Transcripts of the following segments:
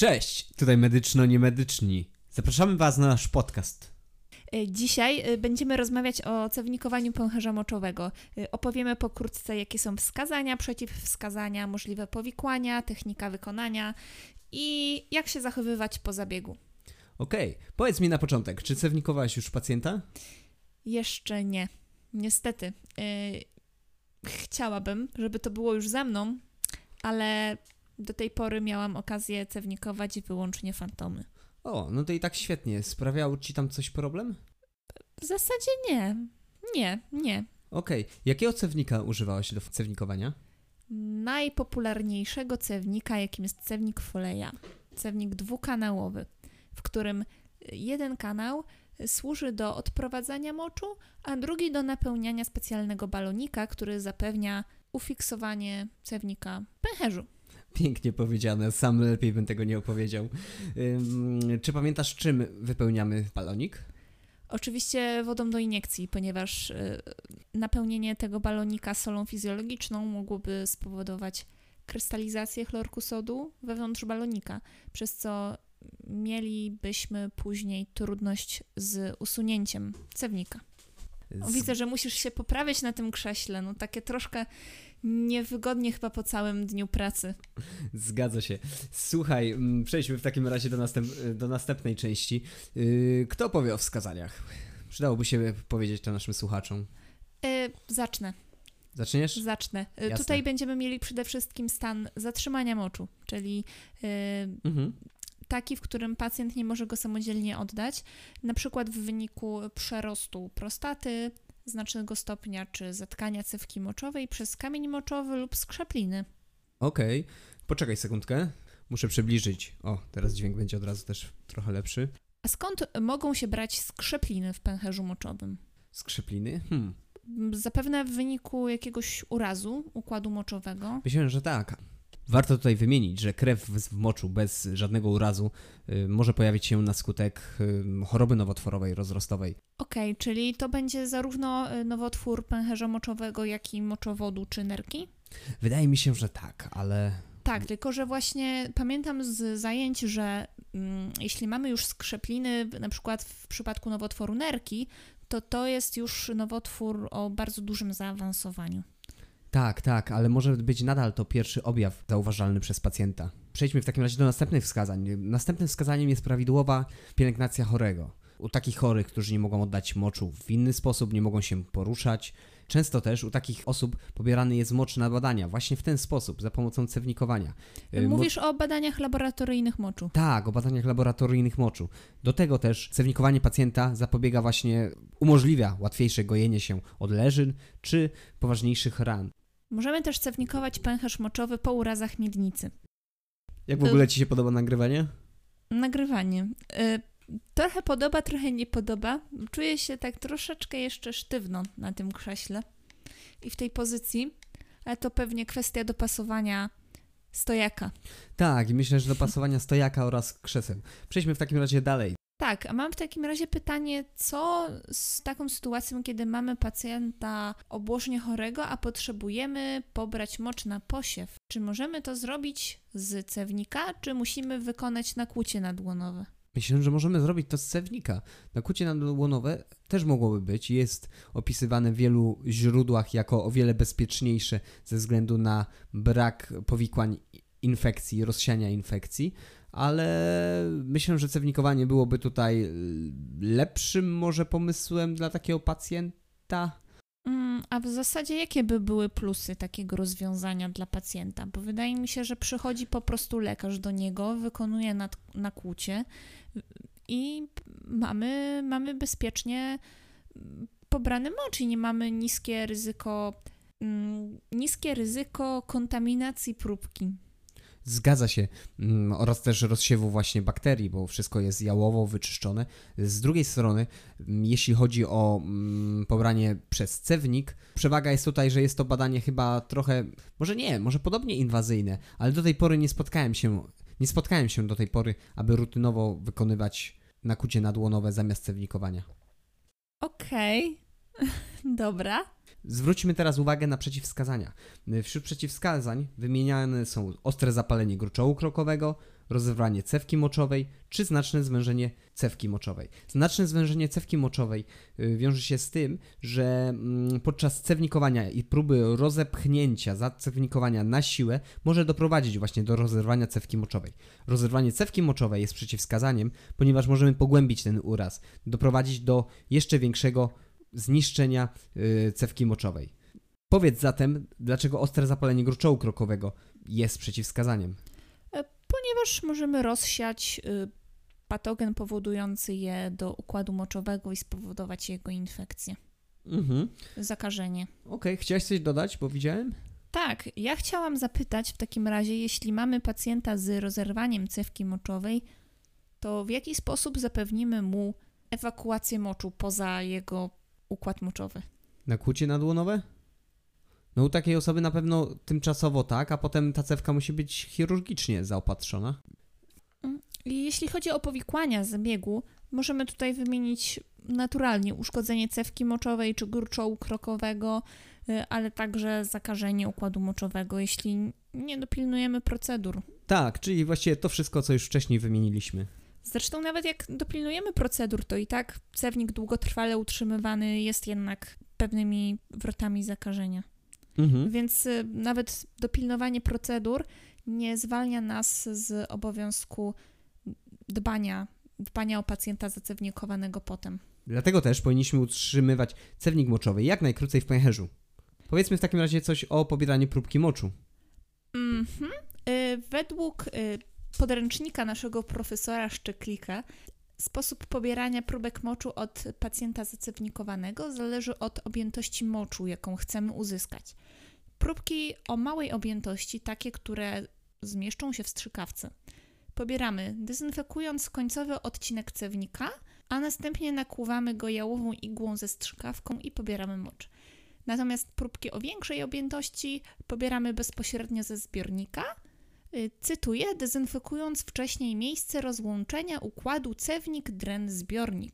Cześć, tutaj medyczno-niemedyczni. Zapraszamy Was na nasz podcast. Y, Dzisiaj y, będziemy rozmawiać o cewnikowaniu pęcherza moczowego. Y, Opowiemy pokrótce, jakie są wskazania, przeciwwskazania, możliwe powikłania, technika wykonania i jak się zachowywać po zabiegu. Okej, powiedz mi na początek, czy cewnikowałaś już pacjenta? Jeszcze nie. Niestety. y, Chciałabym, żeby to było już ze mną, ale do tej pory miałam okazję cewnikować wyłącznie fantomy. O, no to i tak świetnie. Sprawiał Ci tam coś problem? W zasadzie nie. Nie, nie. Okej, jakiego cewnika używałaś do cewnikowania? najpopularniejszego cewnika, jakim jest cewnik Foleja. Cewnik dwukanałowy, w którym jeden kanał służy do odprowadzania moczu, a drugi do napełniania specjalnego balonika, który zapewnia ufiksowanie cewnika pęcherzu. Pięknie powiedziane, sam lepiej bym tego nie opowiedział. Czy pamiętasz, czym wypełniamy balonik? Oczywiście wodą do iniekcji, ponieważ y, napełnienie tego balonika solą fizjologiczną mogłoby spowodować krystalizację chlorku sodu wewnątrz balonika, przez co mielibyśmy później trudność z usunięciem cewnika. Z- widzę, że musisz się poprawiać na tym krześle, no takie troszkę niewygodnie chyba po całym dniu pracy. Zgadza się. Słuchaj, przejdźmy w takim razie do, następ, do następnej części. Yy, Kto powie o wskazaniach? Przydałoby się powiedzieć to naszym słuchaczom. Y, zacznę. Zaczniesz? Zacznę. Y, Jasne. Tutaj będziemy mieli przede wszystkim stan zatrzymania moczu, czyli y, Mhm. taki, w którym pacjent nie może go samodzielnie oddać, na przykład w wyniku przerostu prostaty, znacznego stopnia czy zatkania cewki moczowej przez kamień moczowy lub skrzepliny. Okej, poczekaj sekundkę. Muszę przybliżyć. O, teraz dźwięk będzie od razu też trochę lepszy. A skąd mogą się brać skrzepliny w pęcherzu moczowym? Skrzepliny? Hmm. Zapewne w wyniku jakiegoś urazu układu moczowego. Myślę, że tak. Warto tutaj wymienić, że krew w moczu bez żadnego urazu y, może pojawić się na skutek y, choroby nowotworowej, rozrostowej. Okej, czyli to będzie zarówno y, nowotwór pęcherza moczowego, jak i moczowodu czy nerki? Wydaje mi się, że tak, ale Tak, tylko że właśnie pamiętam z zajęć, że mm, jeśli mamy już skrzepliny, na przykład w przypadku nowotworu nerki, to to jest już nowotwór o bardzo dużym zaawansowaniu. Tak, tak, ale może być nadal to pierwszy objaw zauważalny przez pacjenta. Przejdźmy w takim razie do następnych wskazań. Następnym wskazaniem jest prawidłowa pielęgnacja chorego. U takich chorych, którzy nie mogą oddać moczu w inny sposób, nie mogą się poruszać. Często też u takich osób pobierany jest mocz na badania właśnie w ten sposób, za pomocą cewnikowania. Y, mo- Mówisz o badaniach laboratoryjnych moczu. tak, o badaniach laboratoryjnych moczu. Do tego też cewnikowanie pacjenta zapobiega właśnie, umożliwia łatwiejsze gojenie się odleżyn czy poważniejszych ran. Możemy też cewnikować pęcherz moczowy po urazach miednicy. Jak w ogóle Ci się podoba nagrywanie? Nagrywanie. Y, trochę podoba, trochę nie podoba. Czuję się tak troszeczkę jeszcze sztywno na tym krześle i w tej pozycji, ale to pewnie kwestia dopasowania stojaka. Tak, i myślę, że dopasowania stojaka oraz krzeseł. Przejdźmy w takim razie dalej. Tak, a mam w takim razie pytanie, co z taką sytuacją, kiedy mamy pacjenta obłożnie chorego, a potrzebujemy pobrać mocz na posiew? Czy możemy to zrobić z cewnika, czy musimy wykonać nakłucie nadłonowe? Myślę, że możemy zrobić to z cewnika. Nakłucie nadłonowe też mogłoby być. Jest opisywane w wielu źródłach jako o wiele bezpieczniejsze ze względu na brak powikłań infekcji, rozsiania infekcji, ale myślę, że cewnikowanie byłoby tutaj y, lepszym może pomysłem dla takiego pacjenta. Mm, a w zasadzie jakie by były plusy takiego rozwiązania dla pacjenta? Bo wydaje mi się, że przychodzi po prostu lekarz do niego, wykonuje nad, nakłucie i mamy, mamy bezpiecznie mm, pobrany mocz i nie mamy niskie ryzyko, mm, niskie ryzyko kontaminacji próbki. Zgadza się. Mm, Oraz też rozsiewu właśnie bakterii, bo wszystko jest jałowo wyczyszczone. Z drugiej strony, mm, jeśli chodzi o mm, pobranie przez cewnik, przewaga jest tutaj, że jest to badanie chyba trochę, może nie, może podobnie inwazyjne, ale do tej pory nie spotkałem się, nie spotkałem się do tej pory, aby rutynowo wykonywać nakucie nadłonowe zamiast cewnikowania. Okej, dobra. Zwróćmy teraz uwagę na przeciwwskazania. Wśród przeciwwskazań wymieniane są ostre zapalenie gruczołu krokowego, rozerwanie cewki moczowej czy znaczne zwężenie cewki moczowej. Znaczne zwężenie cewki moczowej y, wiąże się z tym, że mm, podczas cewnikowania i próby rozepchnięcia zacewnikowania na siłę może doprowadzić właśnie do rozerwania cewki moczowej. Rozerwanie cewki moczowej jest przeciwwskazaniem, ponieważ możemy pogłębić ten uraz, doprowadzić do jeszcze większego zniszczenia y, cewki moczowej. Powiedz zatem, dlaczego ostre zapalenie gruczołu krokowego jest przeciwwskazaniem? ponieważ możemy rozsiać y, patogen powodujący je do układu moczowego i spowodować jego infekcję. Mhm. Zakażenie. Okej, okay. chciałeś coś dodać, bo widziałem? Tak, ja chciałam zapytać w takim razie, jeśli mamy pacjenta z rozerwaniem cewki moczowej, to w jaki sposób zapewnimy mu ewakuację moczu poza jego układ moczowy? Nakłucie nadłonowe? No u takiej osoby na pewno tymczasowo tak, a potem ta cewka musi być chirurgicznie zaopatrzona. Mm, jeśli chodzi o powikłania zabiegu, możemy tutaj wymienić naturalnie uszkodzenie cewki moczowej czy gruczołu krokowego, y, ale także zakażenie układu moczowego, jeśli nie dopilnujemy procedur. Tak, czyli właściwie to wszystko, co już wcześniej wymieniliśmy. Zresztą nawet jak dopilnujemy procedur, to i tak cewnik długotrwale utrzymywany jest jednak pewnymi wrotami zakażenia. Mhm. Więc y, nawet dopilnowanie procedur nie zwalnia nas z obowiązku dbania, dbania o pacjenta zacewnikowanego potem. Dlatego też powinniśmy utrzymywać cewnik moczowy jak najkrócej w pęcherzu. Powiedzmy w takim razie coś o pobieraniu próbki moczu. Mhm. Y, według y, podręcznika naszego profesora Szczeklika Sposób pobierania próbek moczu od pacjenta zacewnikowanego zależy od objętości moczu, jaką chcemy uzyskać. Próbki o małej objętości, takie, które zmieszczą się w strzykawce, pobieramy dezynfekując końcowy odcinek cewnika, a następnie nakłuwamy go jałową igłą ze strzykawką i pobieramy mocz. Natomiast próbki o większej objętości pobieramy bezpośrednio ze zbiornika – cytuję, dezynfekując wcześniej miejsce rozłączenia układu cewnik-dren-zbiornik.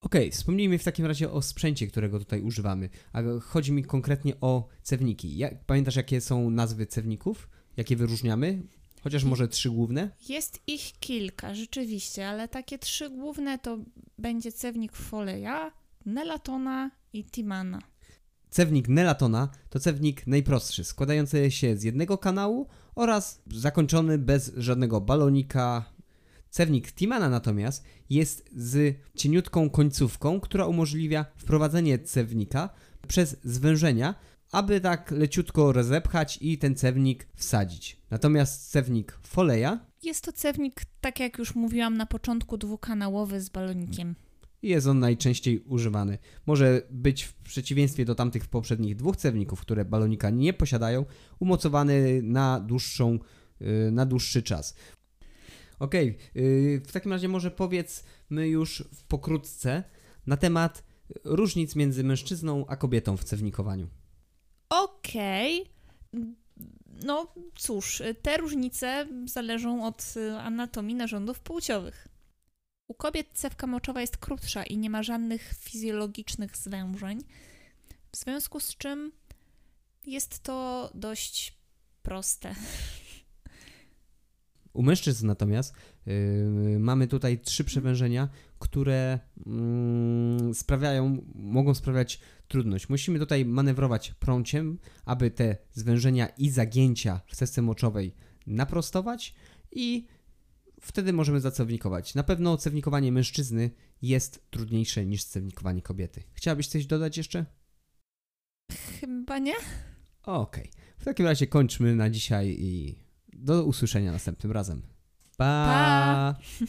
Okej, okay, wspomnijmy w takim razie o sprzęcie, którego tutaj używamy. A chodzi mi konkretnie o cewniki. Jak, pamiętasz, jakie są nazwy cewników? Jakie wyróżniamy? Chociaż może trzy główne? Jest ich kilka, rzeczywiście, ale takie trzy główne to będzie cewnik Foleya, Nelatona i Timana. Cewnik Nelatona to cewnik najprostszy, składający się z jednego kanału oraz zakończony bez żadnego balonika. Cewnik Timana natomiast jest z cieniutką końcówką, która umożliwia wprowadzenie cewnika przez zwężenia, aby tak leciutko rozepchać i ten cewnik wsadzić. Natomiast cewnik Foleya jest to cewnik, tak jak już mówiłam na początku, dwukanałowy z balonikiem i jest on najczęściej używany. Może być w przeciwieństwie do tamtych poprzednich dwóch cewników, które balonika nie posiadają, umocowany na dłuższą, y, na dłuższy czas. Ok, w takim razie może powiedzmy już pokrótce na temat różnic między mężczyzną a kobietą w cewnikowaniu. Okej. Okay. No cóż, te różnice zależą od anatomii narządów płciowych. U kobiet cewka moczowa jest krótsza i nie ma żadnych fizjologicznych zwężeń, w związku z czym jest to dość proste. U mężczyzn natomiast yy, mamy tutaj trzy przewężenia, które yy, sprawiają, mogą sprawiać trudność. Musimy tutaj manewrować prąciem, aby te zwężenia i zagięcia w cewce moczowej naprostować i wtedy możemy zacewnikować. Na pewno cewnikowanie mężczyzny jest trudniejsze niż cewnikowanie kobiety. Chciałabyś coś dodać jeszcze? Chyba nie. Okej. Okay. W takim razie kończmy na dzisiaj i do usłyszenia następnym razem. pa. pa.